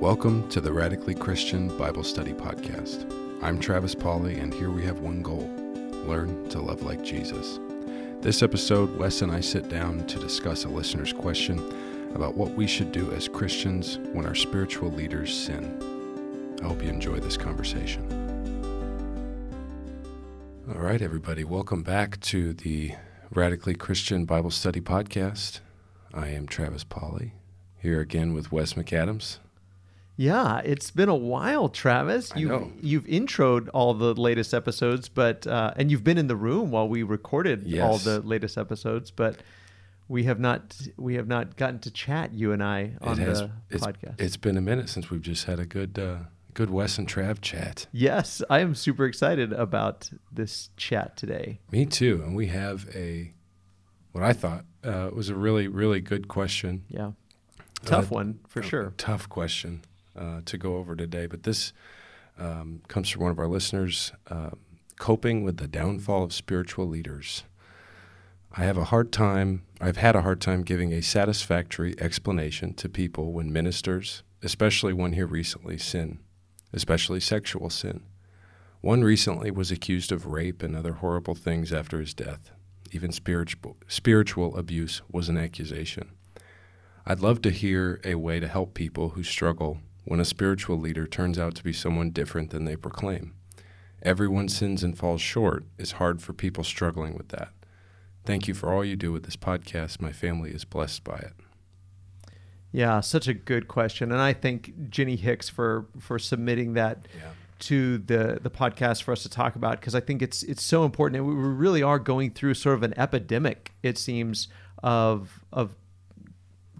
Welcome to the Radically Christian Bible Study Podcast. I'm Travis Pauley, and here we have one goal learn to love like Jesus. This episode, Wes and I sit down to discuss a listener's question about what we should do as Christians when our spiritual leaders sin. I hope you enjoy this conversation. All right, everybody, welcome back to the Radically Christian Bible Study Podcast. I am Travis Pauley, here again with Wes McAdams. Yeah, it's been a while, Travis. I You've know. you've introed all the latest episodes, but uh, and you've been in the room while we recorded all the latest episodes, but we have not we have not gotten to chat you and I on it has, the it's, podcast. It's been a minute since we've just had a good, uh, good Wes and Trav chat. yes, I am super excited about this chat today. Me too. And we have a, what I thought uh, was a really, really good question. Yeah, tough Uh, one for sure. Tough question uh, to go over today. But this um, comes from one of our listeners um, coping with the downfall of spiritual leaders. I have a hard time, I've had a hard time giving a satisfactory explanation to people when ministers, especially one here recently, sin, especially sexual sin. One recently was accused of rape and other horrible things after his death. Even spiritual, spiritual abuse was an accusation. I'd love to hear a way to help people who struggle when a spiritual leader turns out to be someone different than they proclaim. Everyone sins and falls short. It's hard for people struggling with that. Thank you for all you do with this podcast. My family is blessed by it. Yeah, such a good question, and I thank Ginny Hicks for for submitting that Yeah. to the the podcast for us to talk about because I think it's it's so important, and we really are going through sort of an epidemic. It seems of of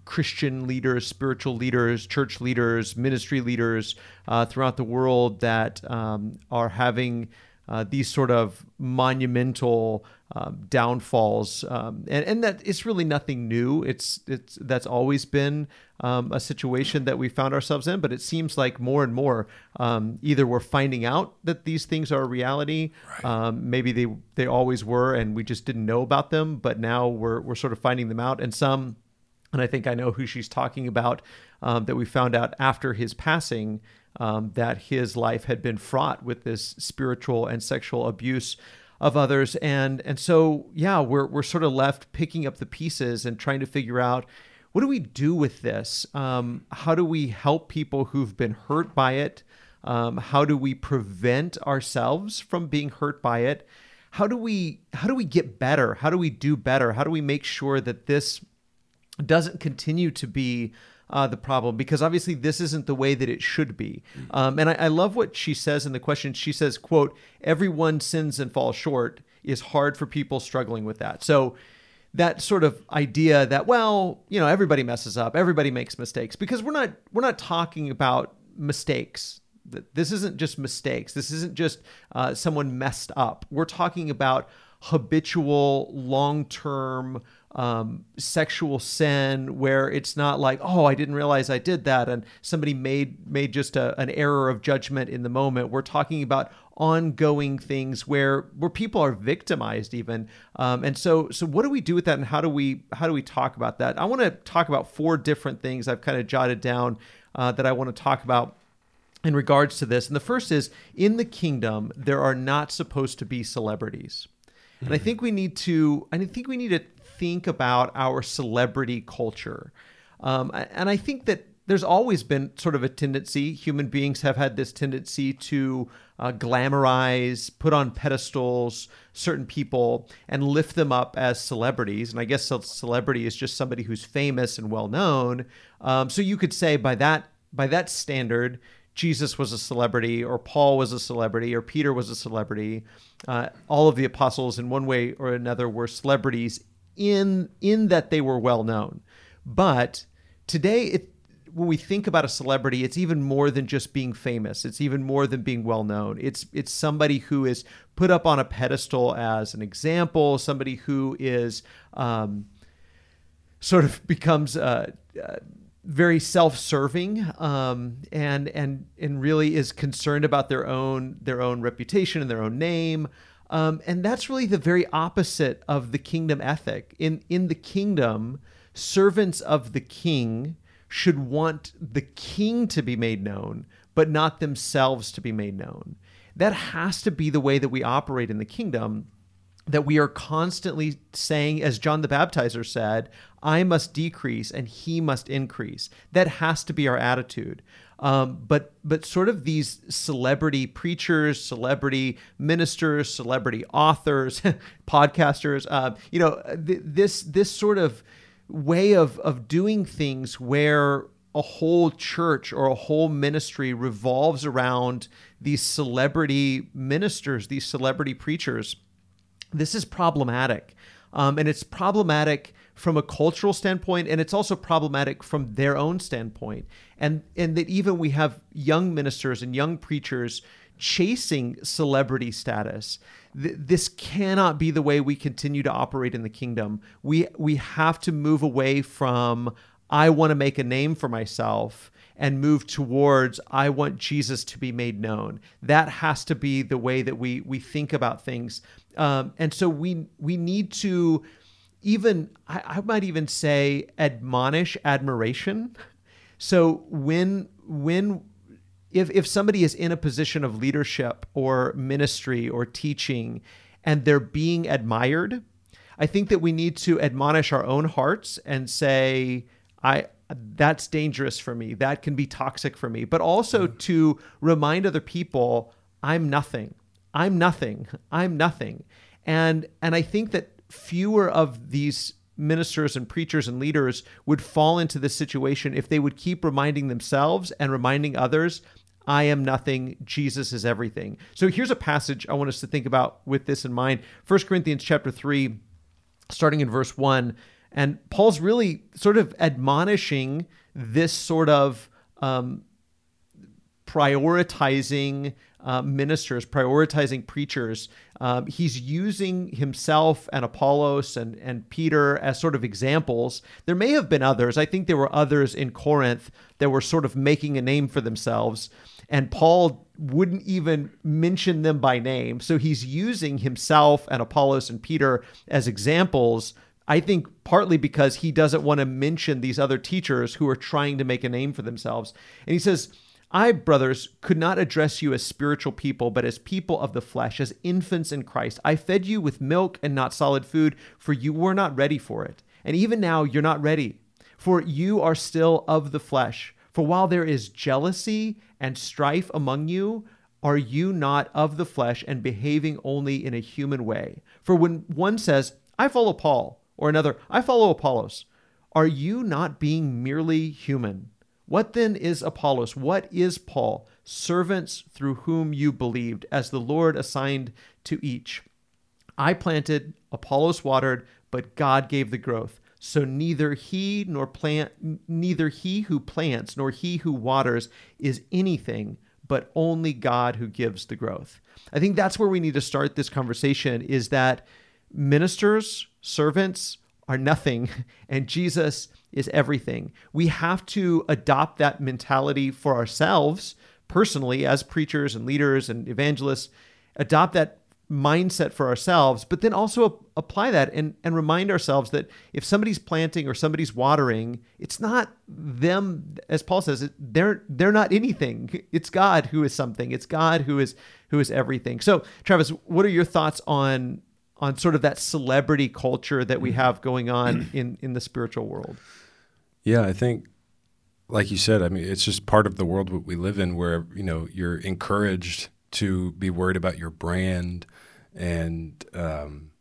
Christian leaders, spiritual leaders, church leaders, ministry leaders uh, throughout the world that um, are having uh, these sort of monumental um, downfalls, um, and and that it's really nothing new. It's it's that's always been um, a situation that we found ourselves in, but it seems like more and more um, either we're finding out that these things are a reality, um, maybe they they always were, and we just didn't know about them, but now we're we're sort of finding them out, and some and I think I know who she's talking about, um, that we found out after his passing um, that his life had been fraught with this spiritual and sexual abuse of others. And and so yeah, we're we're sort of left picking up the pieces and trying to figure out what do we do with this? Um, how do we help people who've been hurt by it? Um, how do we prevent ourselves from being hurt by it? How do we how do we get better? How do we do better? How do we make sure that this doesn't continue to be uh, the problem because obviously this isn't the way that it should be. Um, and I, I love what she says in the question. She says, "quote Everyone sins and falls short is hard for people struggling with that." So that sort of idea that well, you know, everybody messes up, everybody makes mistakes because we're not we're not talking about mistakes. Th- This isn't just mistakes. This isn't just uh, someone messed up. We're talking about habitual, long term um, sexual sin where it's not like, oh, I didn't realize I did that, and somebody made made just a, an error of judgment in the moment. We're talking about ongoing things where where people are victimized even um, and so so what do we do with that and how do we how do we talk about that i want to talk about four different things i've kind of jotted down uh, that i want to talk about in regards to this. And the first is in the kingdom, there are not supposed to be celebrities. And I think we need to, I think we need to think about our celebrity culture. Um, and I think that there's always been sort of a tendency, human beings have had this tendency to uh, glamorize, put on pedestals certain people and lift them up as celebrities. And I guess celebrity is just somebody who's famous and well known. Um, so you could say by that by that standard, Jesus was a celebrity, or Paul was a celebrity, or Peter was a celebrity. Uh, all of the apostles, in one way or another, were celebrities in in that they were well known. But today, it, when we think about a celebrity, it's even more than just being famous. It's even more than being well known. It's it's somebody who is put up on a pedestal as an example. Somebody who is um, sort of becomes uh, uh, very self-serving um, and and and really is concerned about their own their own reputation and their own name. Um, and that's really the very opposite of the kingdom ethic. In in the kingdom, servants of the king should want the king to be made known, but not themselves to be made known. That has to be the way that we operate in the kingdom. That we are constantly saying, as John the Baptizer said, I must decrease and he must increase. That has to be our attitude. Um, but but sort of these celebrity preachers, celebrity ministers, celebrity authors, podcasters, uh, you know, th- this this sort of way of of doing things where a whole church or a whole ministry revolves around these celebrity ministers, these celebrity preachers. This is problematic. Um, and it's problematic from a cultural standpoint, and it's also problematic from their own standpoint. And, and that even we have young ministers and young preachers chasing celebrity status. Th- this cannot be the way we continue to operate in the kingdom. We, we have to move away from, I want to make a name for myself and move towards I want Jesus to be made known. That has to be the way that we we think about things. Um, and so we we need to even I, I might even say admonish admiration. So when when if if somebody is in a position of leadership or ministry or teaching and they're being admired, I think that we need to admonish our own hearts and say, I that's dangerous for me. That can be toxic for me. But also mm. to remind other people, I'm nothing. I'm nothing. I'm nothing. And and I think that fewer of these ministers and preachers and leaders would fall into this situation if they would keep reminding themselves and reminding others I am nothing, Jesus is everything. So here's a passage I want us to think about with this in mind. 1 Corinthians chapter 3 starting in verse 1 and Paul's really sort of admonishing this sort of um, prioritizing uh, ministers, prioritizing preachers. Um, he's using himself and Apollos and, and Peter as sort of examples. There may have been others. I think there were others in Corinth that were sort of making a name for themselves. And Paul wouldn't even mention them by name. So he's using himself and Apollos and Peter as examples I think partly because he doesn't want to mention these other teachers who are trying to make a name for themselves. And he says, I, brothers, could not address you as spiritual people, but as people of the flesh, as infants in Christ. I fed you with milk and not solid food, for you were not ready for it. And even now, you're not ready, for you are still of the flesh. For while there is jealousy and strife among you, are you not of the flesh and behaving only in a human way? For when one says, I follow Paul, or another, I follow Apollos, are you not being merely human? What then is Apollos? What is Paul? Servants through whom you believed, as the Lord assigned to each. I planted, Apollos watered, but God gave the growth. So neither he nor plant neither he who plants nor he who waters is anything, but only God who gives the growth. I think that's where we need to start this conversation is that ministers, servants are nothing and Jesus is everything. We have to adopt that mentality for ourselves personally as preachers and leaders and evangelists, adopt that mindset for ourselves, but then also apply that and, and remind ourselves that if somebody's planting or somebody's watering, it's not them, as Paul says, they're they're not anything. It's God who is something. It's God who is who is everything. So, Travis, what are your thoughts on on sort of that celebrity culture that we mm-hmm. have going on in in the spiritual world? Yeah, I think, like you said, I mean, it's just part of the world that we live in where, you know, you're encouraged to be worried about your brand and, um,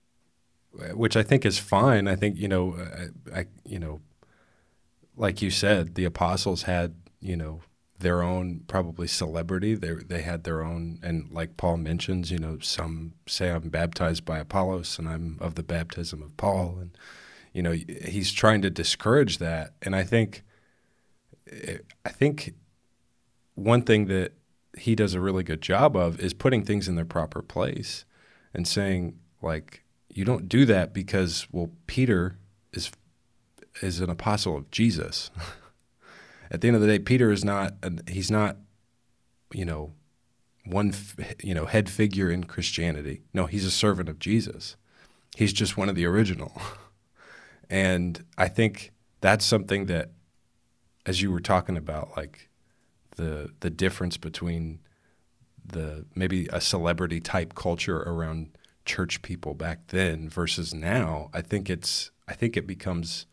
which I think is fine. I think, you know, I, I, you know, like you said, the apostles had, you know, their own probably celebrity. They they had their own, and like Paul mentions, you know, some say I'm baptized by Apollos, and I'm of the baptism of Paul, and you know he's trying to discourage that. And i think i think one thing that he does a really good job of is putting things in their proper place and saying like you don't do that because well peter is is an apostle of jesus at the end of the day peter is not he's not you know one you know head figure in christianity. No he's a servant of jesus. He's just one of the original. And I think that's something that as you were talking about like the the difference between the maybe a celebrity type culture around church people back then versus now, I think it's I think it becomes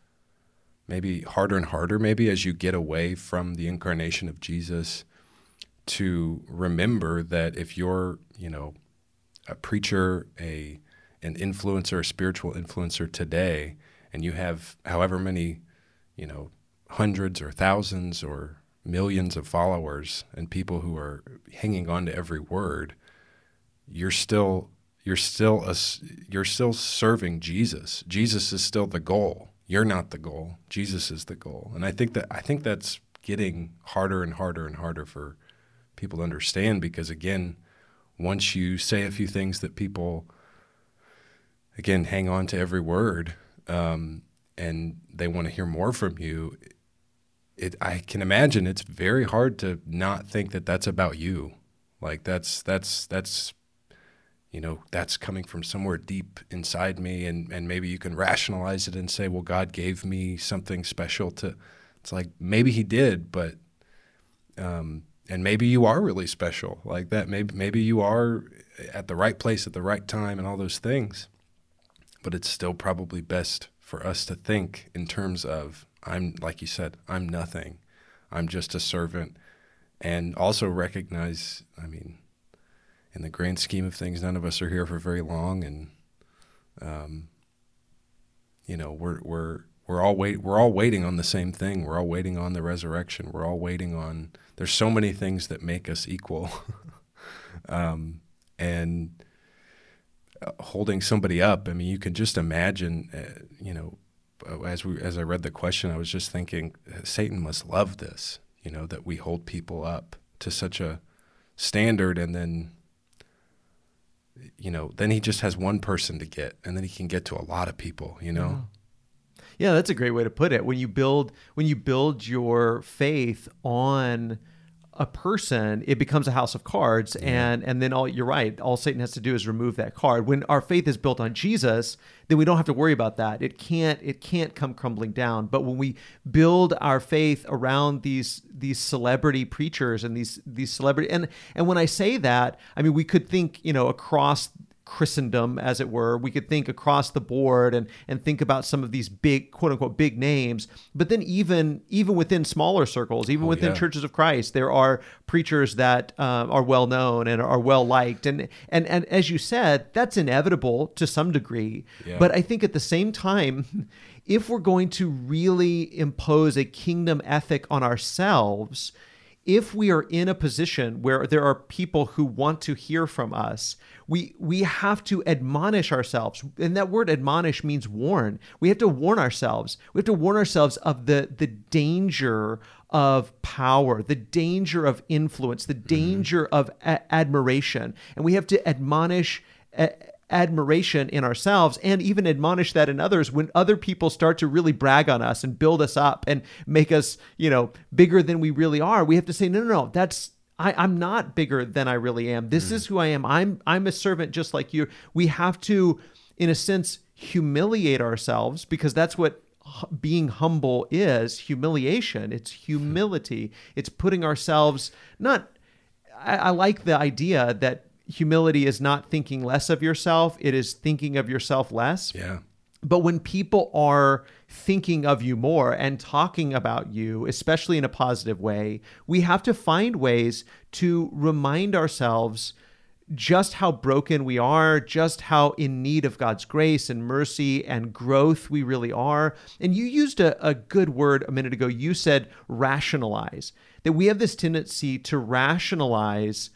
maybe harder and harder maybe as you get away from the incarnation of Jesus to remember that if you're, you know, a preacher, a an influencer, a spiritual influencer today, and you have however many, you know, hundreds or thousands or millions of followers and people who are hanging on to every word, you're still you're still a, you're still serving Jesus. Jesus is still the goal. You're not the goal. Jesus is the goal. And I think that I think that's getting harder and harder and harder for people to understand because again, once you say a few things that people again hang on to every word um, and they want to hear more from you it i can imagine it's very hard to not think that that's about you like that's that's that's you know that's coming from somewhere deep inside me and and maybe you can rationalize it and say well god gave me something special to it's like maybe he did but um and maybe you are really special like that maybe maybe you are at the right place at the right time and all those things but it's still probably best for us to think in terms of I'm like you said, I'm nothing. I'm just a servant and also recognize, I mean, in the grand scheme of things, none of us are here for very long and um, you know, we're we're we're all wait we're all waiting on the same thing. We're all waiting on the resurrection. We're all waiting on there's so many things that make us equal. um, and uh, holding somebody up. I mean, you can just imagine, uh, you know, uh, as we as I read the question, I was just thinking Satan must love this, you know, that we hold people up to such a standard, and then, you know, then he just has one person to get, and then he can get to a lot of people, you know. Mm-hmm. Yeah, that's a great way to put it. When you build when you build your faith on a person, it becomes a house of cards, yeah. and and then all you're right. All Satan has to do is remove that card. When our faith is built on Jesus, then we don't have to worry about that. It can't it can't come crumbling down. But when we build our faith around these these celebrity preachers and these these celebrity and and when I say that, I mean we could think you know across Christendom, as it were. We could think across the board and and think about some of these big quote unquote big names. But then even even within smaller circles, even oh, within yeah. churches of Christ, there are preachers that uh, are well known and are well liked. And and and as you said, that's inevitable to some degree. Yeah. But I think at the same time. If we're going to really impose a kingdom ethic on ourselves, if we are in a position where there are people who want to hear from us, we we have to admonish ourselves. And that word admonish means warn. We have to warn ourselves. We have to warn ourselves of the the danger of power, the danger of influence, the mm-hmm. danger mm-hmm. of a- admiration. And we have to admonish a- admiration in ourselves and even admonish that in others when other people start to really brag on us and build us up and make us, you know, bigger than we really are. We have to say, no, no, no, that's I, I'm not bigger than I really am. This mm. is who I am. I'm I'm a servant just like you. We have to, in a sense, humiliate ourselves because that's what being humble is humiliation it's humility it's putting ourselves not I, I, like the idea that humility is not thinking less of yourself, it is thinking of yourself less. Yeah. But when people are thinking of you more and talking about you, especially in a positive way, we have to find ways to remind ourselves just how broken we are, just how in need of God's grace and mercy and growth we really are. And you used a, a good word a minute ago. You said rationalize, that we have this tendency to rationalize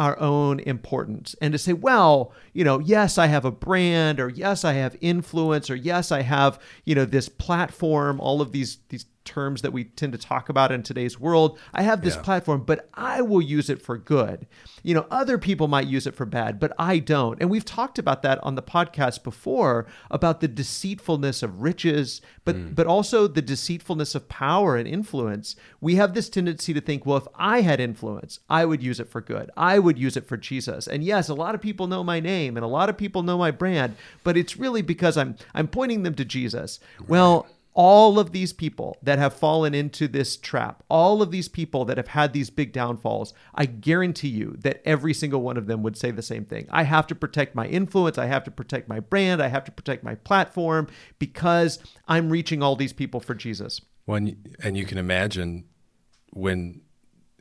our own importance. And to say, well, you know, yes, I have a brand or yes, I have influence or yes, I have, you know, this platform, all of these these terms that we tend to talk about in today's world. I have this yeah. platform, but I will use it for good. You know, other people might use it for bad, but I don't. And we've talked about that on the podcast before about the deceitfulness of riches, but mm. but also the deceitfulness of power and influence. We have this tendency to think, well, if I had influence, I would use it for good. I would use it for Jesus. And yes, a lot of people know my name and a lot of people know my brand, but it's really because I'm I'm pointing them to Jesus. Right. Well, all of these people that have fallen into this trap, all of these people that have had these big downfalls, I guarantee you that every single one of them would say the same thing. I have to protect my influence. I have to protect my brand. I have to protect my platform because I'm reaching all these people for Jesus. When and you can imagine when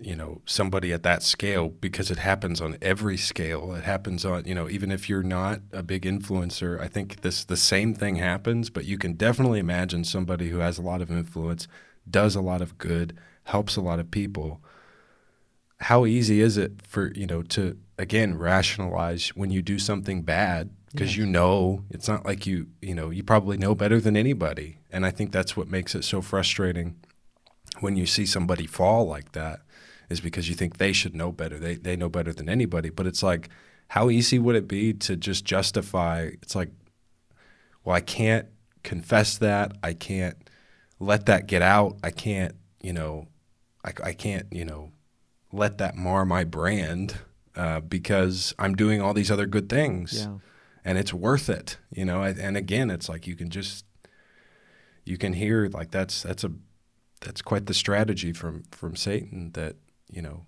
you know somebody at that scale because it happens on every scale. It happens on you know even if you're not a big influencer i think this the same thing happens but you can definitely imagine somebody who has a lot of influence does a lot of good helps a lot of people. How easy is it for you know to again rationalize when you do something bad? Because you know it's not like you you know you probably know better than anybody. And i think that's what makes it so frustrating when you see somebody fall like that is because you think they should know better. They they know better than anybody. But it's like, how easy would it be to just justify? It's like, well, I can't confess that. I can't let that get out. I can't, you know, I, I can't, you know, let that mar my brand uh, because I'm doing all these other good things. Yeah. And it's worth it, you know. And again, it's like you can just you can hear like that's that's a that's quite the strategy from from Satan that you know,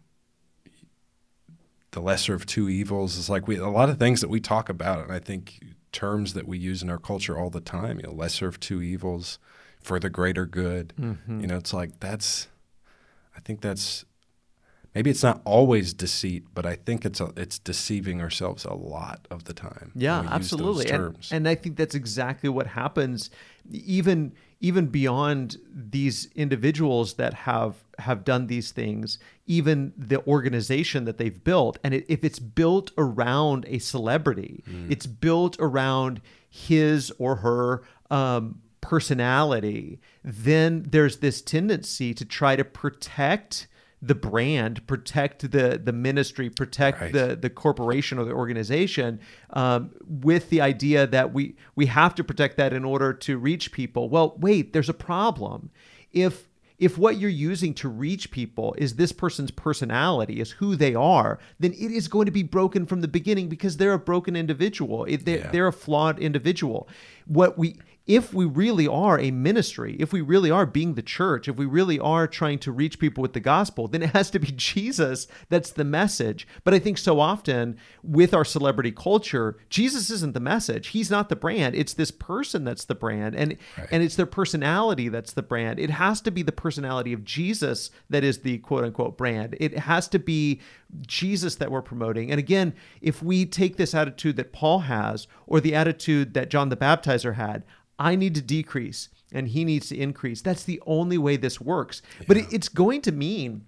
the lesser of two evils is like we a lot of things that we talk about, and I think terms that we use in our culture all the time. You know, lesser of two evils for the greater good. Mm-hmm. You know, it's like that's. I think that's maybe it's not always deceit, but I think it's a, it's deceiving ourselves a lot of the time. Yeah, absolutely. And, and I think that's exactly what happens even even beyond these individuals that have have done these things, even the organization that they've built, and it, if it's built around a celebrity, mm. it's built around his or her um, personality, then there's this tendency to try to protect the brand, protect the the ministry, protect right. the the corporation or the organization, um, with the idea that we we have to protect that in order to reach people. Well, wait, there's a problem. If if what you're using to reach people is this person's personality, is who they are, then it is going to be broken from the beginning because they're a broken individual. They're, yeah. they're a flawed individual. What we if we really are a ministry, if we really are being the church, if we really are trying to reach people with the gospel, then it has to be Jesus that's the message. But I think so often with our celebrity culture, Jesus isn't the message. He's not the brand. It's this person that's the brand and right. and it's their personality that's the brand. It has to be the personality of Jesus that is the quote unquote brand. It has to be Jesus that we're promoting. And again, if we take this attitude that Paul has or the attitude that John the Baptizer had, I need to decrease and he needs to increase. That's the only way this works. Yeah. But it, it's going to mean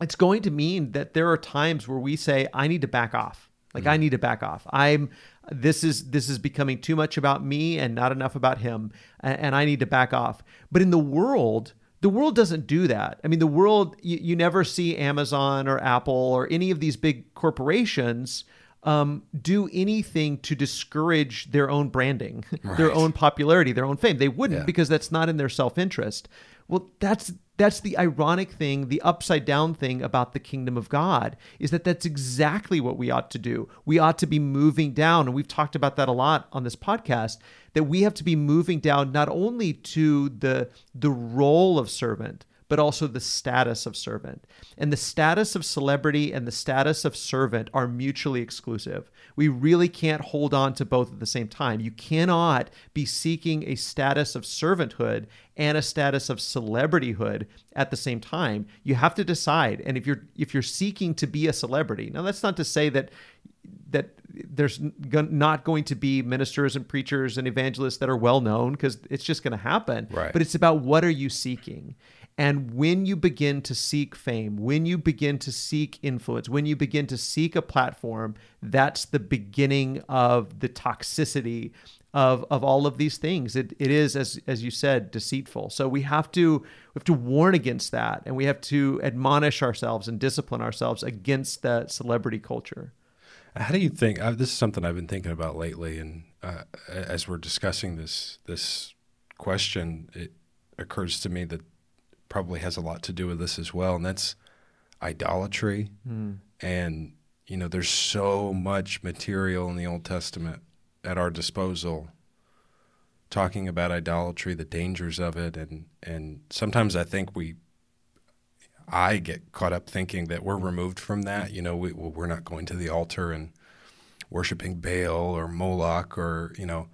it's going to mean that there are times where we say I need to back off. Like mm. I need to back off. I'm this is this is becoming too much about me and not enough about him and, and I need to back off. But in the world, the world doesn't do that. I mean, the world you, you never see Amazon or Apple or any of these big corporations um, do anything to discourage their own branding, right. their own popularity, their own fame. They wouldn't yeah. because that's not in their self interest. Well, that's that's the ironic thing, the upside down thing about the kingdom of God is that that's exactly what we ought to do. We ought to be moving down, and we've talked about that a lot on this podcast. That we have to be moving down not only to the the role of servant, but also the status of servant. And the status of celebrity and the status of servant are mutually exclusive. We really can't hold on to both at the same time. You cannot be seeking a status of servanthood and a status of celebrityhood at the same time. You have to decide. And if you're if you're seeking to be a celebrity, now that's not to say that that there's not going to be ministers and preachers and evangelists that are well known because it's just going to happen. Right. But it's about what are you seeking? And when you begin to seek fame, when you begin to seek influence, when you begin to seek a platform, that's the beginning of the toxicity of, of all of these things. It, it is, as, as you said, deceitful. So we have to we have to warn against that, and we have to admonish ourselves and discipline ourselves against that celebrity culture. How do you think? Uh, this is something I've been thinking about lately, and uh, as we're discussing this this question, it occurs to me that probably has a lot to do with this as well, and that's idolatry. Mm. And you know, there's so much material in the Old Testament at our disposal talking about idolatry, the dangers of it, and and sometimes I think we, I get caught up thinking that we're removed from that. You know, we, we're not going to the altar and worshiping Baal or Moloch or you know.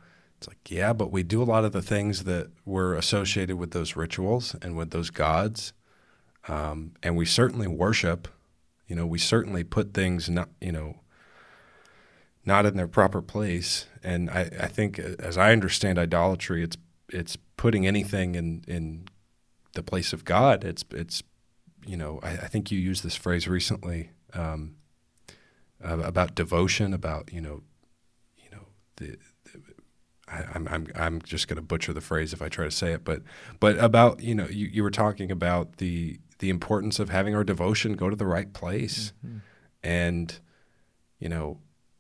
It's like, yeah, but we do a lot of the things that were associated with those rituals and with those gods. Um, and we certainly worship. You know, we certainly put things not, you know, not in their proper place. And I, I think, as I understand idolatry, it's it's putting anything in in the place of God. It's it's you know, I, I think you used this phrase recently um, uh, about devotion, about you know, you know the. I, I'm I'm I'm just going to butcher the phrase if I try to say it, but but about you know you, you were talking about the the importance of having our devotion go to the right place, mm-hmm. and you know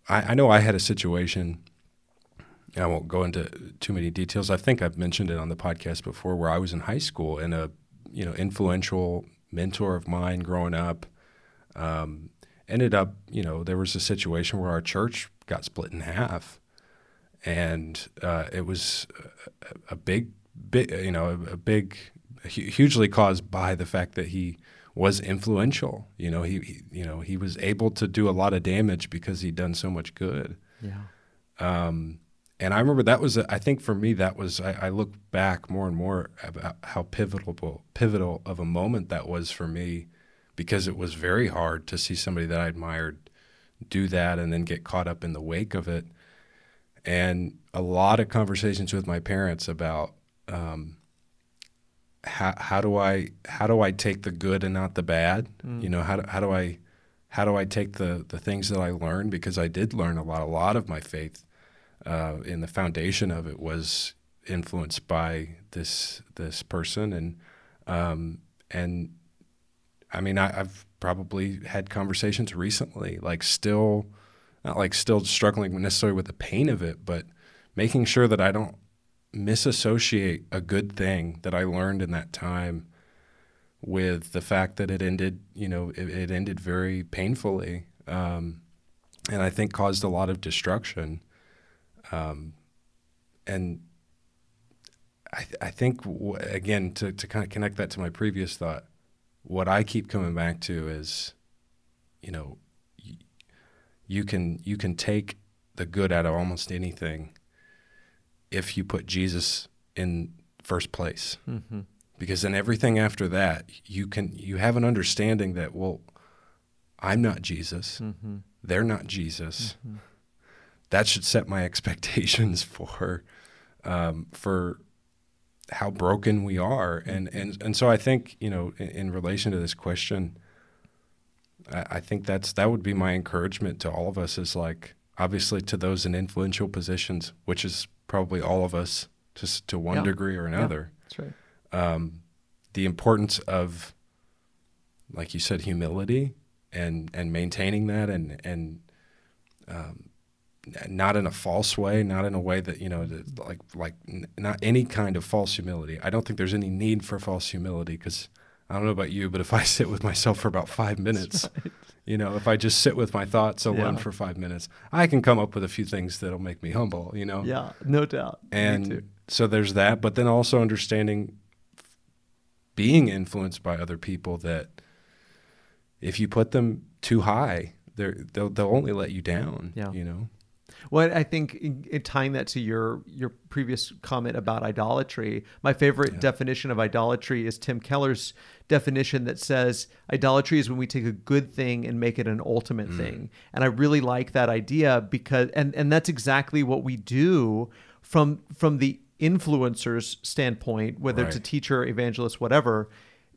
I, I know I had a situation. I won't go into too many details. I think I've mentioned it on the podcast before, where I was in high school and a you know influential mentor of mine growing up um, ended up you know there was a situation where our church got split in half, and uh, it was a, a, big, big you know a, a big hugely caused by the fact that he was influential. You know, he, he, you know he was able to do a lot of damage because he'd done so much good. Yeah. Um, and I remember that was a, I think for me that was I, I, look back more and more about how pivotal pivotal of a moment that was for me because it was very hard to see somebody that I admired do that and then get caught up in the wake of it. And a lot of conversations with my parents about um, how how do I how do I take the good and not the bad? Mm. You know, how do, how do I how do I take the the things that I learned because I did learn a lot. A lot of my faith uh, in the foundation of it was influenced by this this person and um, and I mean I, I've probably had conversations recently like still not like still struggling necessarily with the pain of it, but making sure that I don't misassociate a good thing that I learned in that time with the fact that it ended, you know, it, it ended very painfully, um, and I think caused a lot of destruction. Um, and I, th- I think w- again to to kind of connect that to my previous thought, what I keep coming back to is, you know, you can you can take the good out of almost anything if you put Jesus in first place. Mm-hmm. Because then everything after that, you can you have an understanding that well, I'm not Jesus. Mm-hmm. They're not Jesus. Mm-hmm. That should set my expectations for um, for how broken we are, and and and so I think you know in, in relation to this question, I, I think that's that would be my encouragement to all of us is like obviously to those in influential positions, which is probably all of us to to one yeah. degree or another. Yeah, that's right. Um, the importance of, like you said, humility and and maintaining that and and um, not in a false way, not in a way that you know, like like not any kind of false humility. I don't think there's any need for false humility because I don't know about you, but if I sit with myself for about five minutes, right. You know, if I just sit with my thoughts alone yeah. for five minutes, I can come up with a few things that'll make me humble, you know? Yeah, no doubt. And so there's that, but then also understanding being influenced by other people that if you put them too high, they're, they'll, they'll only let you down, yeah. you know? Well, I think in, in tying that to your your previous comment about idolatry, my favorite yeah. definition of idolatry is Tim Keller's definition that says idolatry is when we take a good thing and make it an ultimate mm. thing. And I really like that idea because and and that's exactly what we do from from the influencer's standpoint, whether right. it's a teacher, evangelist, whatever.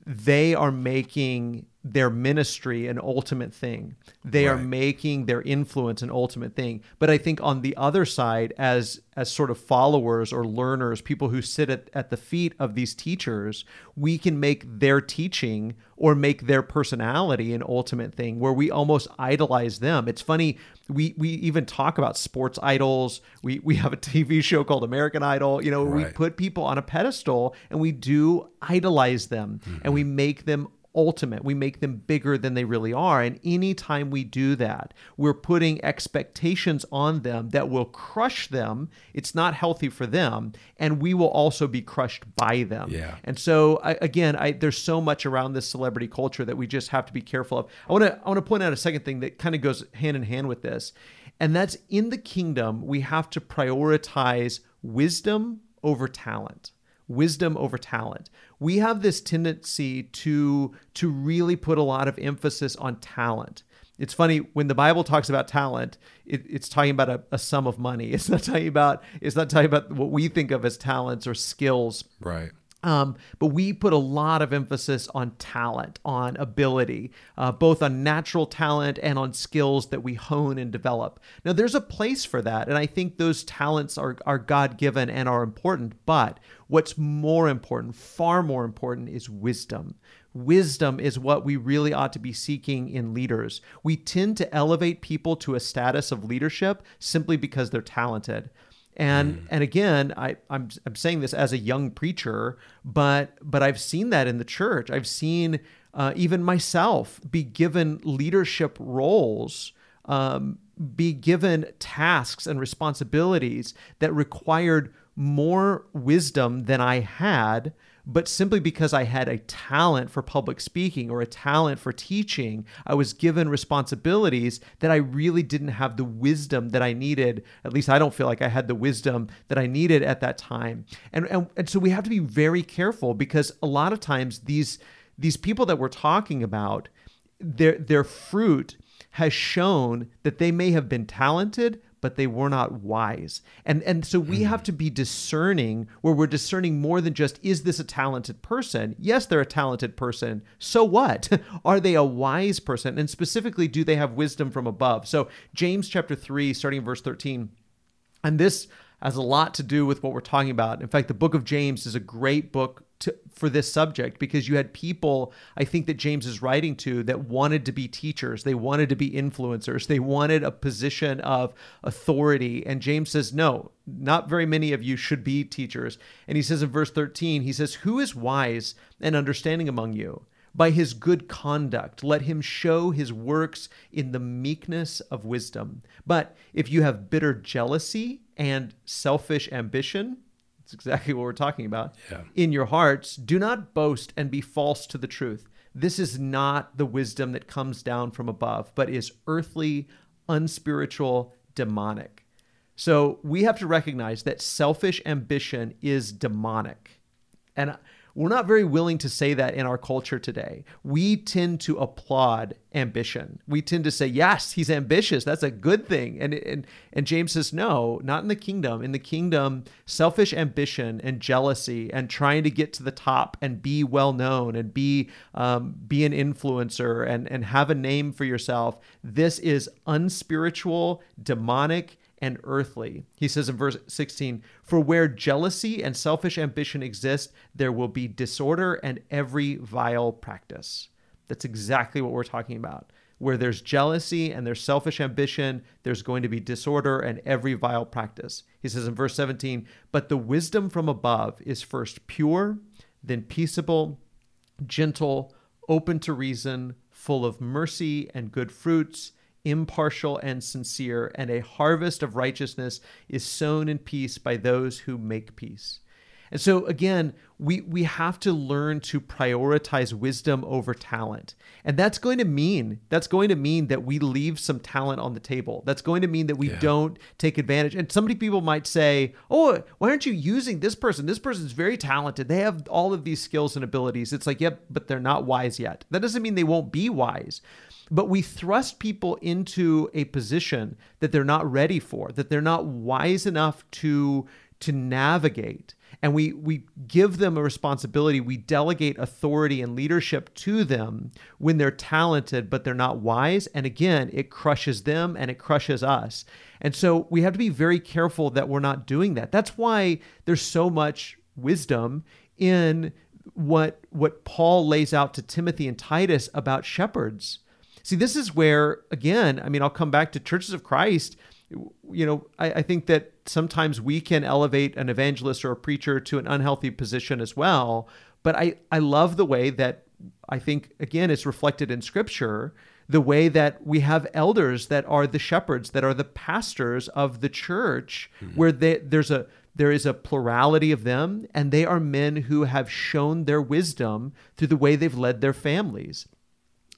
They are making their ministry an ultimate thing. They right. are making their influence an ultimate thing. But I think on the other side, as as sort of followers or learners, people who sit at, at the feet of these teachers, we can make their teaching or make their personality an ultimate thing where we almost idolize them. It's funny, we we even talk about sports idols. We we have a TV show called American Idol. You know, right. we put people on a pedestal and we do idolize them mm-hmm. and we make them ultimate. We make them bigger than they really are. And anytime we do that, we're putting expectations on them that will crush them. It's not healthy for them. And we will also be crushed by them. Yeah. And so I, again, I, there's so much around this celebrity culture that we just have to be careful of. I want to I want to point out a second thing that kind of goes hand in hand with this, and that's in the kingdom we have to prioritize wisdom over talent wisdom over talent. We have this tendency to to really put a lot of emphasis on talent. It's funny when the Bible talks about talent, it, it's talking about a, a, sum of money. It's not talking about it's not talking about what we think of as talents or skills. Right. Um, but we put a lot of emphasis on talent, on ability, uh, both on natural talent and on skills that we hone and develop. Now, there's a place for that, and I think those talents are, are God given and are important. But what's more important, far more important, is wisdom. Wisdom is what we really ought to be seeking in leaders. We tend to elevate people to a status of leadership simply because they're talented. And mm. and again, I, I'm I'm saying this as a young preacher, but but I've seen that in the church. I've seen uh, even myself be given leadership roles, um, be given tasks and responsibilities that required more wisdom than I had but simply because I had a talent for public speaking or a talent for teaching, I was given responsibilities that I really didn't have the wisdom that I needed. At least I don't feel like I had the wisdom that I needed at that time. And and, and so we have to be very careful because a lot of times these these people that we're talking about, their their fruit has shown that they may have been talented, but they were not wise. And and so we have to be discerning where we're discerning more than just is this a talented person? Yes, they're a talented person. So what? Are they a wise person? And specifically, do they have wisdom from above? So James chapter 3 starting in verse 13. And this has a lot to do with what we're talking about. In fact, the book of James is a great book to, for this subject because you had people, I think that James is writing to, that wanted to be teachers. They wanted to be influencers. They wanted a position of authority. And James says, no, not very many of you should be teachers. And he says in verse 13, he says, Who is wise and understanding among you? By his good conduct, let him show his works in the meekness of wisdom. But if you have bitter jealousy and selfish ambition, it's exactly what we're talking about. Yeah. In your hearts, do not boast and be false to the truth. This is not the wisdom that comes down from above, but is earthly, unspiritual, demonic. So we have to recognize that selfish ambition is demonic. And we're not very willing to say that in our culture today. We tend to applaud ambition. We tend to say, "Yes, he's ambitious. That's a good thing." And and and James says, "No, not in the kingdom. In the kingdom, selfish ambition and jealousy and trying to get to the top and be well known and be um, be an influencer and and have a name for yourself. This is unspiritual, demonic." And earthly. He says in verse 16, For where jealousy and selfish ambition exist, there will be disorder and every vile practice. That's exactly what we're talking about. Where there's jealousy and there's selfish ambition, there's going to be disorder and every vile practice. He says in verse 17, But the wisdom from above is first pure, then peaceable, gentle, open to reason, full of mercy and good fruits impartial and sincere, and a harvest of righteousness is sown in peace by those who make peace. And so again, we we have to learn to prioritize wisdom over talent. And that's going to mean that's going to mean that we leave some talent on the table. That's going to mean that we yeah. don't take advantage. And some people might say, "Oh, why aren't you using this person? This person's very talented. They have all of these skills and abilities." It's like, "Yep, but they're not wise yet." That doesn't mean they won't be wise. But we thrust people into a position that they're not ready for, that they're not wise enough to to navigate and we we give them a responsibility. We delegate authority and leadership to them when they're talented but they're not wise. And again it crushes them and it crushes us. And so we have to be very careful that we're not doing that. That's why there's so much wisdom in what what Paul lays out to Timothy and Titus about shepherds. See this is where again i mean i'll come back to churches of christ you know, I, I, think that sometimes we can elevate an evangelist or a preacher to an unhealthy position as well. But I, I love the way that I think again it's reflected in scripture the way that we have elders that are the shepherds that are the pastors of the church mm-hmm. where they, there's a there is a plurality of them and they are men who have shown their wisdom through the way they've led their families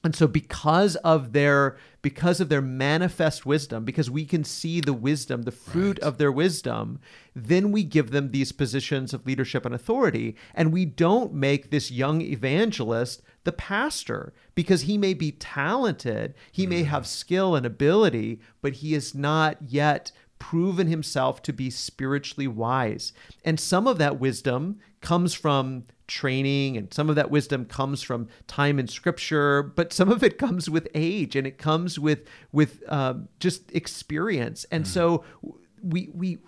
and so because of their because of their manifest wisdom because we can see the wisdom the fruit right. of their wisdom then we give them these positions of leadership and authority and we don't make this young evangelist the pastor because he may be talented he mm. may have skill and ability but he is not yet proven himself to be spiritually wise and some of that wisdom comes from training and some of that wisdom comes from time in scripture but some of it comes with age and it comes with with um, just experience. And mm. so we we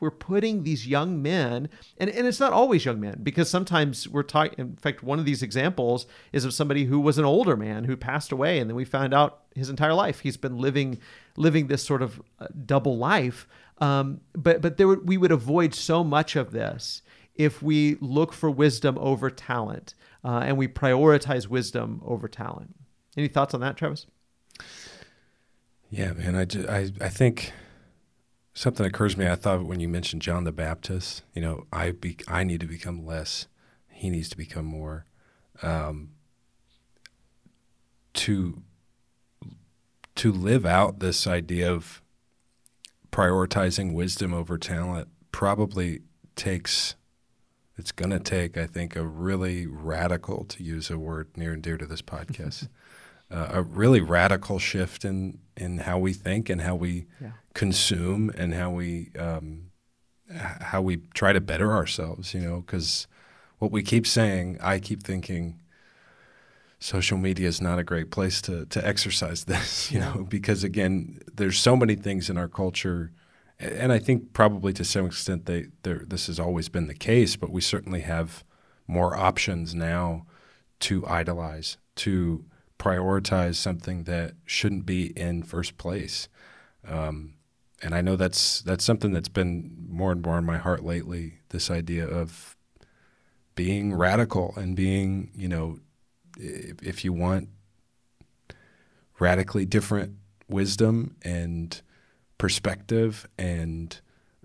we're putting these young men and, and it's not always young men because sometimes we're talking in fact one of these examples is of somebody who was an older man who passed away and then we found out his entire life. He's been living living this sort of uh, double life. Um, but but there we would avoid so much of this if we look for wisdom over talent uh, and we prioritize wisdom over talent. Any thoughts on that, Travis? Yeah, man. I, just, I, I think something occurs to me. I thought when you mentioned John the Baptist, you know, I be, I need to become less. He needs to become more. Um, to to live out this idea of prioritizing wisdom over talent probably takes it's going to take, I think, a really radical, to use a word near and dear to this podcast, uh, a really radical shift in in how we think and how we yeah. consume and how we um, how we try to better ourselves. You know, because what we keep saying, I keep thinking. Social media is not a great place to to exercise this, you know, because again, there's so many things in our culture and I think probably to some extent they this has always been the case, but we certainly have more options now to idolize, to prioritize something that shouldn't be in first place. Um, and I know that's that's something that's been more and more in my heart lately. This idea of being radical and being, you know, if, if you want radically different wisdom and perspective and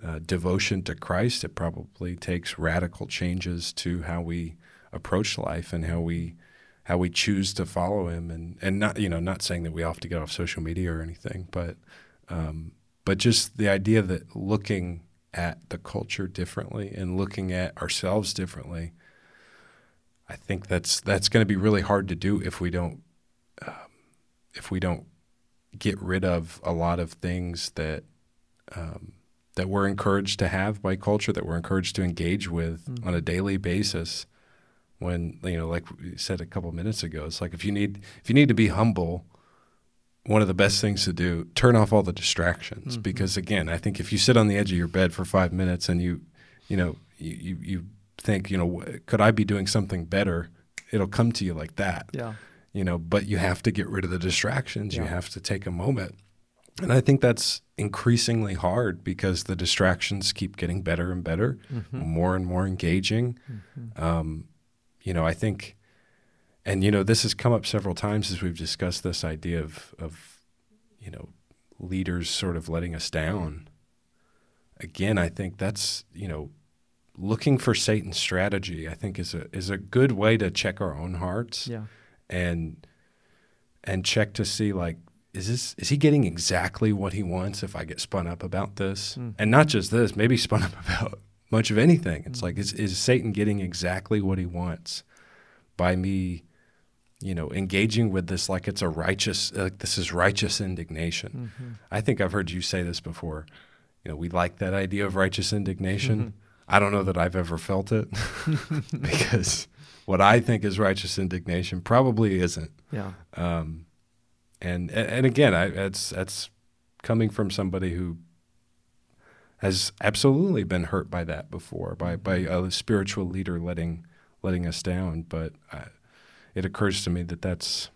uh, devotion to Christ, it probably takes radical changes to how we approach life and how we how we choose to follow Him. And and not you know not saying that we have to get off social media or anything, but um, but just the idea that looking at the culture differently and looking at ourselves differently. I think that's that's going to be really hard to do if we don't um, if we don't get rid of a lot of things that um, that we're encouraged to have by culture, that we're encouraged to engage with mm-hmm. on a daily basis. When you know, like we said a couple minutes ago, it's like if you need if you need to be humble, one of the best things to do turn off all the distractions mm-hmm. because again, I think if you sit on the edge of your bed for five minutes and you you know you you, you think you know could I be doing something better, it'll come to you like that. Yeah you know, but you have to get rid of the distractions. Yeah. You have to take a moment. And I think that's increasingly hard because the distractions keep getting better and better, mm-hmm. more and more engaging. Mm-hmm. Um, you know, I think, and you know, this has come up several times as we've discussed this idea of, of you know, leaders sort of letting us down. Again, I think that's you know, looking for Satan's strategy. I think is a is a good way to check our own hearts. Yeah and and check to see like is this is he getting exactly what he wants if I get spun up about this? Mm. And not just this, maybe spun up about much of anything. It's mm. like is is Satan getting exactly what he wants by me, you know, engaging with this like it's a righteous like this is righteous indignation. Mm-hmm. I think I've heard you say this before. You know, we like that idea of righteous indignation. Mm-hmm. I don't know that I've ever felt it because what I think is righteous indignation probably isn't. Yeah. Um, and and again, I, that's that's coming from somebody who has absolutely been hurt by that before, by by a spiritual leader letting letting us down. But I, it occurs to me that that's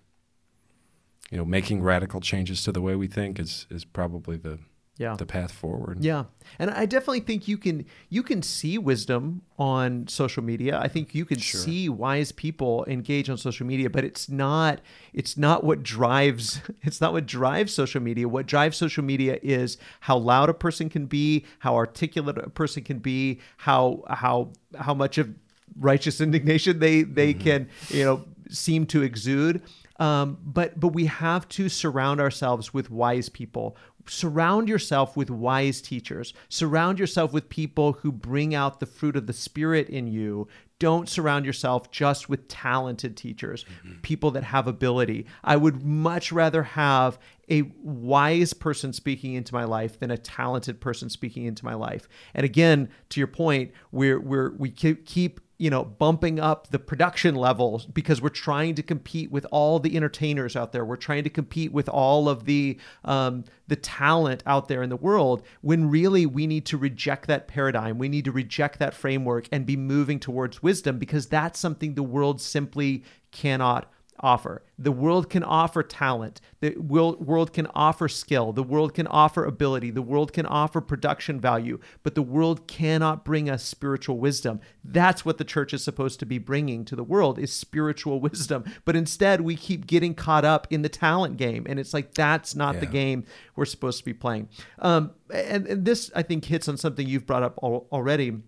you know making radical changes to the way we think is is probably the yeah. the path forward. Yeah. And I definitely think you can you can see wisdom on social media. I think you can sure. see wise people engage on social media, but it's not it's not what drives it's not what drives social media. What drives social media is how loud a person can be, how articulate a person can be, how how how much of righteous indignation they they mm-hmm. can, you know, seem to exude. Um, but but we have to surround ourselves with wise people surround yourself with wise teachers. Surround yourself with people who bring out the fruit of the Spirit in you. Don't surround yourself just with talented teachers, mm-hmm. people that have ability. I would much rather have a wise person speaking into my life than a talented person speaking into my life. And again, to your point, we're, we're we keep you know, bumping up the production levels because we're trying to compete with all the entertainers out there. We're trying to compete with all of the um, the talent out there in the world. When really we need to reject that paradigm. We need to reject that framework and be moving towards wisdom because that's something the world simply cannot offer. The world can offer talent. The world can offer skill. The world can offer ability. The world can offer production value, but the world cannot bring us spiritual wisdom. That's what the church is supposed to be bringing to the world is spiritual wisdom. But instead, we keep getting caught up in the talent game, and it's like that's not yeah. the game we're supposed to be playing. Um, and, and this, I think, hits on something you've brought up al- already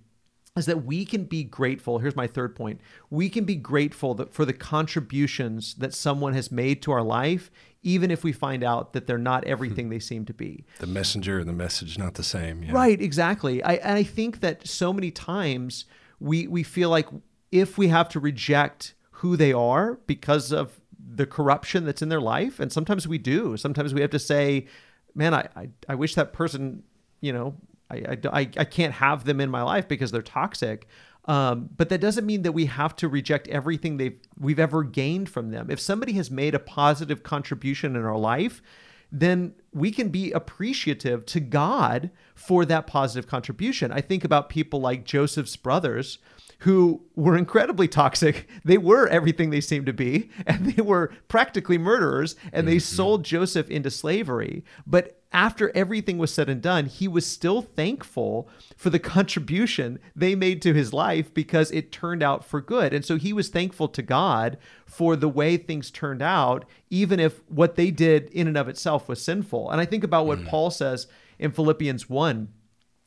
is that we can be grateful. Here's my third point. We can be grateful that for the contributions that someone has made to our life, even if we find out that they're not hmm. everything they seem to be. The messenger and the message not the same. Yeah. Right, exactly. I, and I think that so many times we we feel like if we have to reject who they are because of the corruption that's in their life, and sometimes we do. Sometimes we have to say, "Man, I I, I wish that person." You know, I, I, I can't have them in my life because they're toxic. Um, but that doesn't mean that we have to reject everything they've we've ever gained from them. If somebody has made a positive contribution in our life, then we can be appreciative to God for that positive contribution. I think about people like Joseph's brothers who were incredibly toxic. They were everything they seemed to be, and they were practically murderers, and they mm-hmm. sold Joseph into slavery. But after everything was said and done, he was still thankful for the contribution they made to his life because it turned out for good. And so he was thankful to God for the way things turned out, even if what they did in and of itself was sinful. And I think about what mm. Paul says in Philippians 1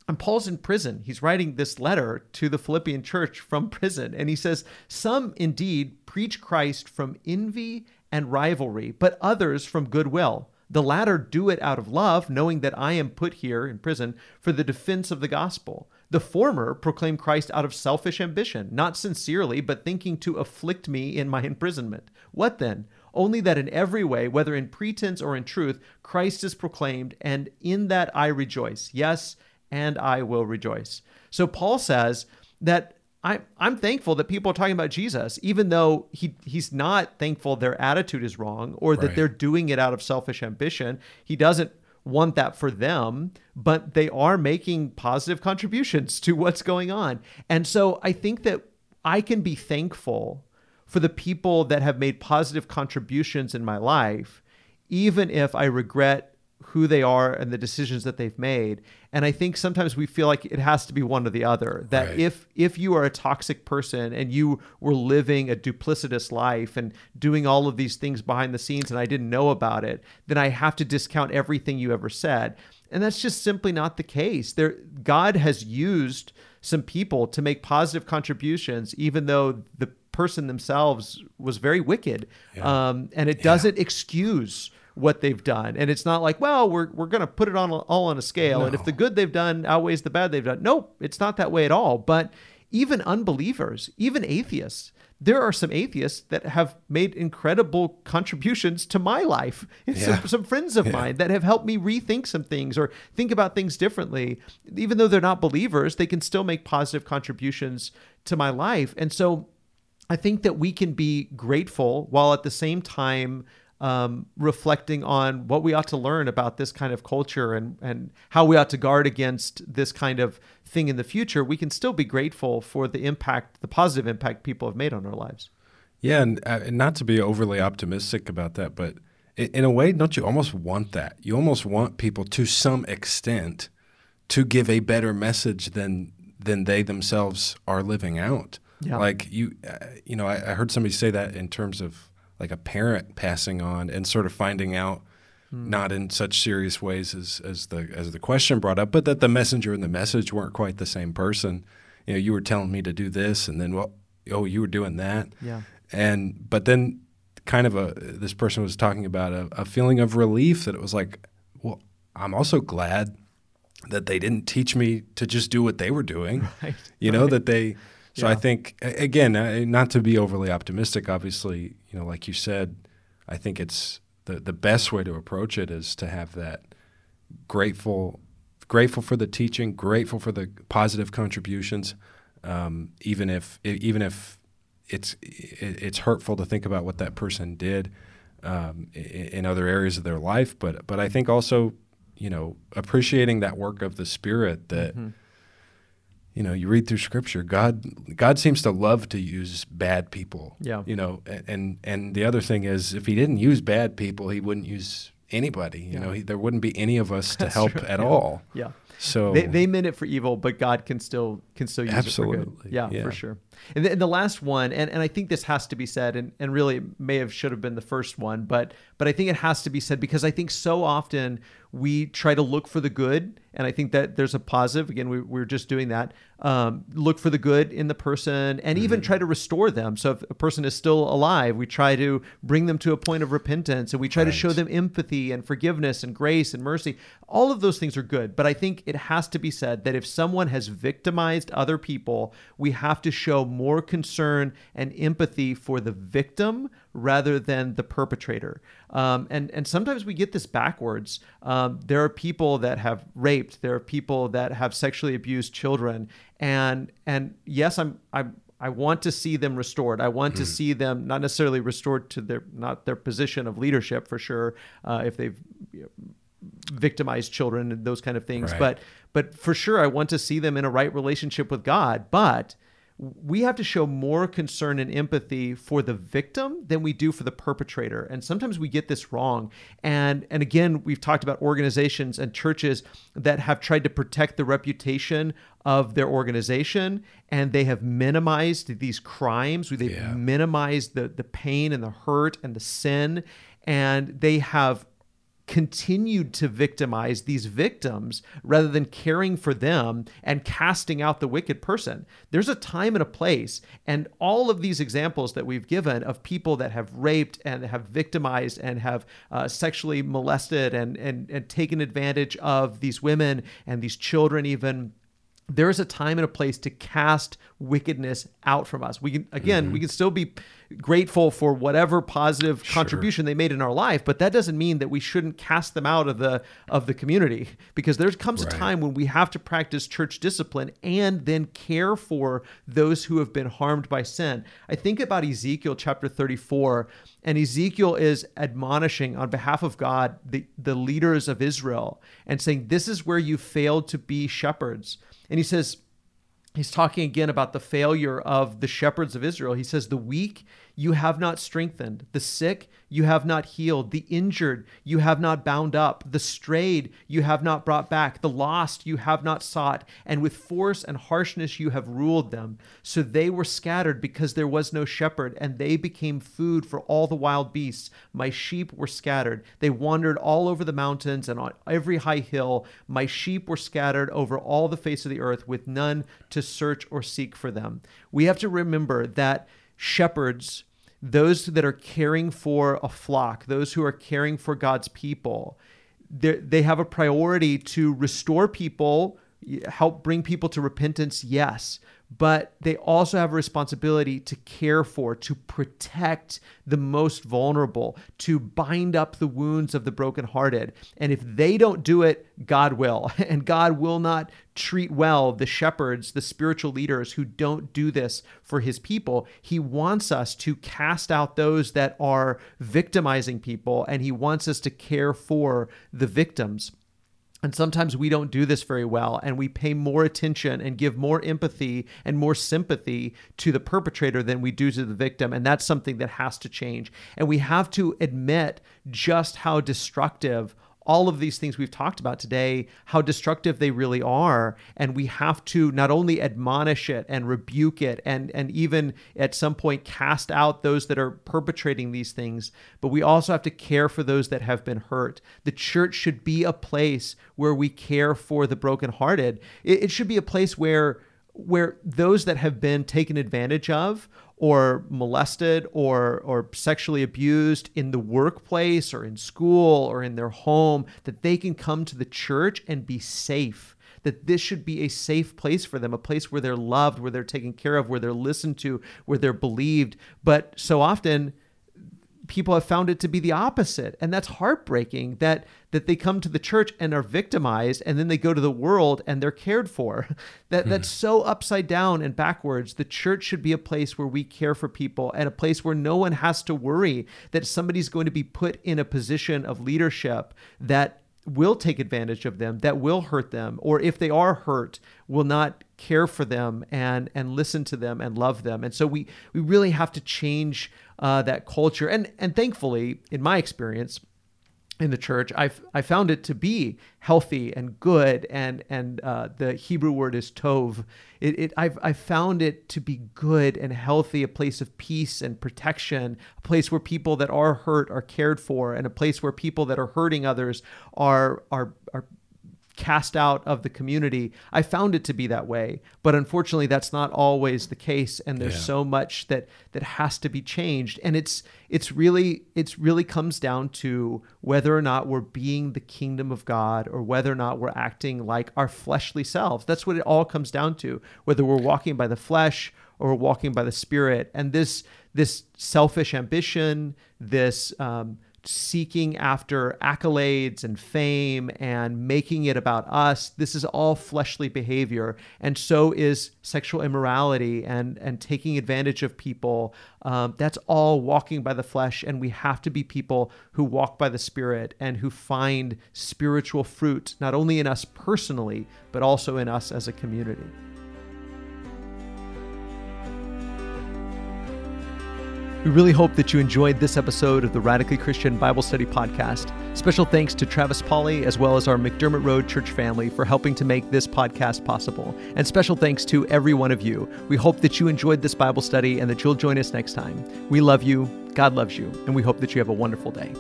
and Paul's in prison. He's writing this letter to the Philippian church from prison. And he says, Some indeed preach Christ from envy and rivalry, but others from goodwill. The latter do it out of love, knowing that I am put here in prison for the defense of the gospel. The former proclaim Christ out of selfish ambition, not sincerely, but thinking to afflict me in my imprisonment. What then? Only that in every way, whether in pretense or in truth, Christ is proclaimed, and in that I rejoice. Yes, and I will rejoice. So Paul says that I, I'm thankful that people are talking about Jesus, even though he, he's not thankful their attitude is wrong or that right. they're doing it out of selfish ambition. He doesn't want that for them, but they are making positive contributions to what's going on. And so I think that I can be thankful for the people that have made positive contributions in my life, even if I regret who they are and the decisions that they've made. And i think sometimes we feel like it has to be one or the other that right. if if you are a toxic person and you were living a duplicitous life and doing all of these things behind the scenes and i didn't know about it then i have to discount everything you ever said. And that's just simply not the case. There god has used some people to make positive contributions even though the person themselves was very wicked. Yeah. um, and it doesn't excuse what they've done. And it's not like, well, we're, we're going to put it on all on a scale. No. And if the good they've done outweighs the bad they've done, nope, it's not that way at all. But even unbelievers, even atheists, there are some atheists that have made incredible contributions to my life. Yeah. Some, some, friends of yeah. mine that have helped me rethink some things or think about things differently. Even though they're not believers, they can still make positive contributions to my life. And so I think that we can be grateful while at the same time um, reflecting on what we ought to learn about this kind of culture and, and how we ought to guard against this kind of thing in the future, we can still be grateful for the impact, the positive impact people have made on our lives. Yeah, and, uh, and not to be overly optimistic about that, but in, in a way, don't you almost want that? You almost want people to some extent to give a better message than than they themselves are living out. Yeah. Like you, uh, you know, I, I heard somebody say that in terms of like a parent passing on and sort of finding out hmm. not in such serious ways as, as the as the question brought up, but that the messenger and the message weren't quite the same person. You know, you were telling me to do this, and then well, oh, you were doing that. Yeah. And but then, kind of a this person was talking about a, a feeling of relief that it was like, well, I'm also glad that they didn't teach me to just do what they were doing. Right. You know that they. So I think again, not to be overly optimistic. Obviously, you know, like you said, I think it's the the best way to approach it is to have that grateful, grateful for the teaching, grateful for the positive contributions, um, even if even if it's it's hurtful to think about what that person did um, in other areas of their life. But but I think also, you know, appreciating that work of the Spirit that Mm-hmm. You know you read through scripture god god seems to love to use bad people Yeah. you know and and the other thing is if he didn't use bad people he wouldn't use anybody you Yeah. know he, there wouldn't be any of us to help true. at Yeah. all Yeah. so They, they meant it for evil, but God can still can still use it for Absolutely. good. Yeah, Yeah. for sure. And the, and the last one, and, and I think this has to be said, and, and really may have should have been the first one, but but I think it has to be said because I think so often we try to look for the good, and I think that there's a positive. Again, we, we're just doing that. Um, look for the good in the person, and even Mm-hmm. try to restore them. So if a person is still alive, we try to bring them to a point of repentance, and we try to show them empathy and forgiveness and grace and mercy. All of those things are good, but I think it has to be said that if someone has victimized other people, we have to show more concern and empathy for the victim rather than the perpetrator. Um, and and sometimes we get this backwards. Um, there are people that have raped. There are people that have sexually abused children. And and yes, I'm I'm I want to see them restored. I want to see them not necessarily restored to their not their position of leadership for sure. Uh, if they've you know, victimized children and those kind of things, Right. but but for sure I want to see them in a right relationship with God. But we have to show more concern and empathy for the victim than we do for the perpetrator. And sometimes we get this wrong. And and again we've talked about organizations and churches that have tried to protect the reputation of their organization and they have minimized these crimes. They've Yeah. minimized the the pain and the hurt and the sin. And they have continued to victimize these victims rather than caring for them and casting out the wicked person. There's a time and a place, and all of these examples that we've given of people that have raped and have victimized and have uh, sexually molested and, and and taken advantage of these women and these children even there is a time and a place to cast wickedness out from us. We can again, we can still be grateful for whatever positive contribution they made in our life, but that doesn't mean that we shouldn't cast them out of the of the community because there comes a time when we have to practice church discipline and then care for those who have been harmed by sin. I think about Ezekiel chapter 34 and Ezekiel is admonishing on behalf of God the the leaders of Israel and saying this is where you failed to be shepherds. And he says, he's talking again about the failure of the shepherds of Israel. He says, The weak you have not strengthened, the sick you have not healed, the injured you have not bound up, the strayed you have not brought back, the lost you have not sought, and with force and harshness you have ruled them. So they were scattered because there was no shepherd, and they became food for all the wild beasts. My sheep were scattered. They wandered all over the mountains and on every high hill. My sheep were scattered over all the face of the earth, with none to search or seek for them. We have to remember that shepherds, those that are caring for a flock, those who are caring for God's people, they have a priority to restore people, help bring people to repentance, yes, but they also have a responsibility to care for, to protect the most vulnerable, to bind up the wounds of the brokenhearted. And if they don't do it, God will. And God will not treat well the shepherds, the spiritual leaders who don't do this for his people. He wants us to cast out those that are victimizing people, and he wants us to care for the victims. And sometimes we don't do this very well, and we pay more attention and give more empathy and more sympathy to the perpetrator than we do to the victim. And that's something that has to change. And we have to admit just how destructive all of these things we've talked about today, how destructive they really are. And we have to not only admonish it and rebuke it and, and even at some point cast out those that are perpetrating these things, but we also have to care for those that have been hurt. The church should be a place where we care for the brokenhearted. It, it should be a place where where those that have been taken advantage of or molested or or sexually abused in the workplace or in school or in their home that they can come to the church and be safe that this should be a safe place for them a place where they're loved where they're taken care of where they're listened to where they're believed. But so often people have found it to be the opposite. And that's heartbreaking that that they come to the church and are victimized and then they go to the world and they're cared for. That that's hmm. so upside down and backwards. The church should be a place where we care for people and a place where no one has to worry that somebody's going to be put in a position of leadership that will take advantage of them that will hurt them or if they are hurt will not care for them and and listen to them and love them and so we we really have to change uh, that culture. And and thankfully, in my experience in the church, I I found it to be healthy and good. And and uh, the Hebrew word is tov. It, it I've I found it to be good and healthy, a place of peace and protection, a place where people that are hurt are cared for, and a place where people that are hurting others are are are cast out of the community. I found it to be that way, but unfortunately that's not always the case and there's yeah. so much that that has to be changed and it's it's really it's really comes down to whether or not we're being the kingdom of God or whether or not we're acting like our fleshly selves. That's what it all comes down to, whether we're walking by the flesh or we're walking by the spirit. And this this selfish ambition, this um, seeking after accolades and fame and making it about us. This is all fleshly behavior. And so is sexual immorality and, and taking advantage of people. Um, that's all walking by the flesh. And we have to be people who walk by the Spirit and who find spiritual fruit, not only in us personally, but also in us as a community. We really hope that you enjoyed this episode of the Radically Christian Bible Study Podcast. Special thanks to Travis Polly as well as our McDermott Road Church family for helping to make this podcast possible. And special thanks to every one of you. We hope that you enjoyed this Bible study and that you'll join us next time. We love you, God loves you, and we hope that you have a wonderful day.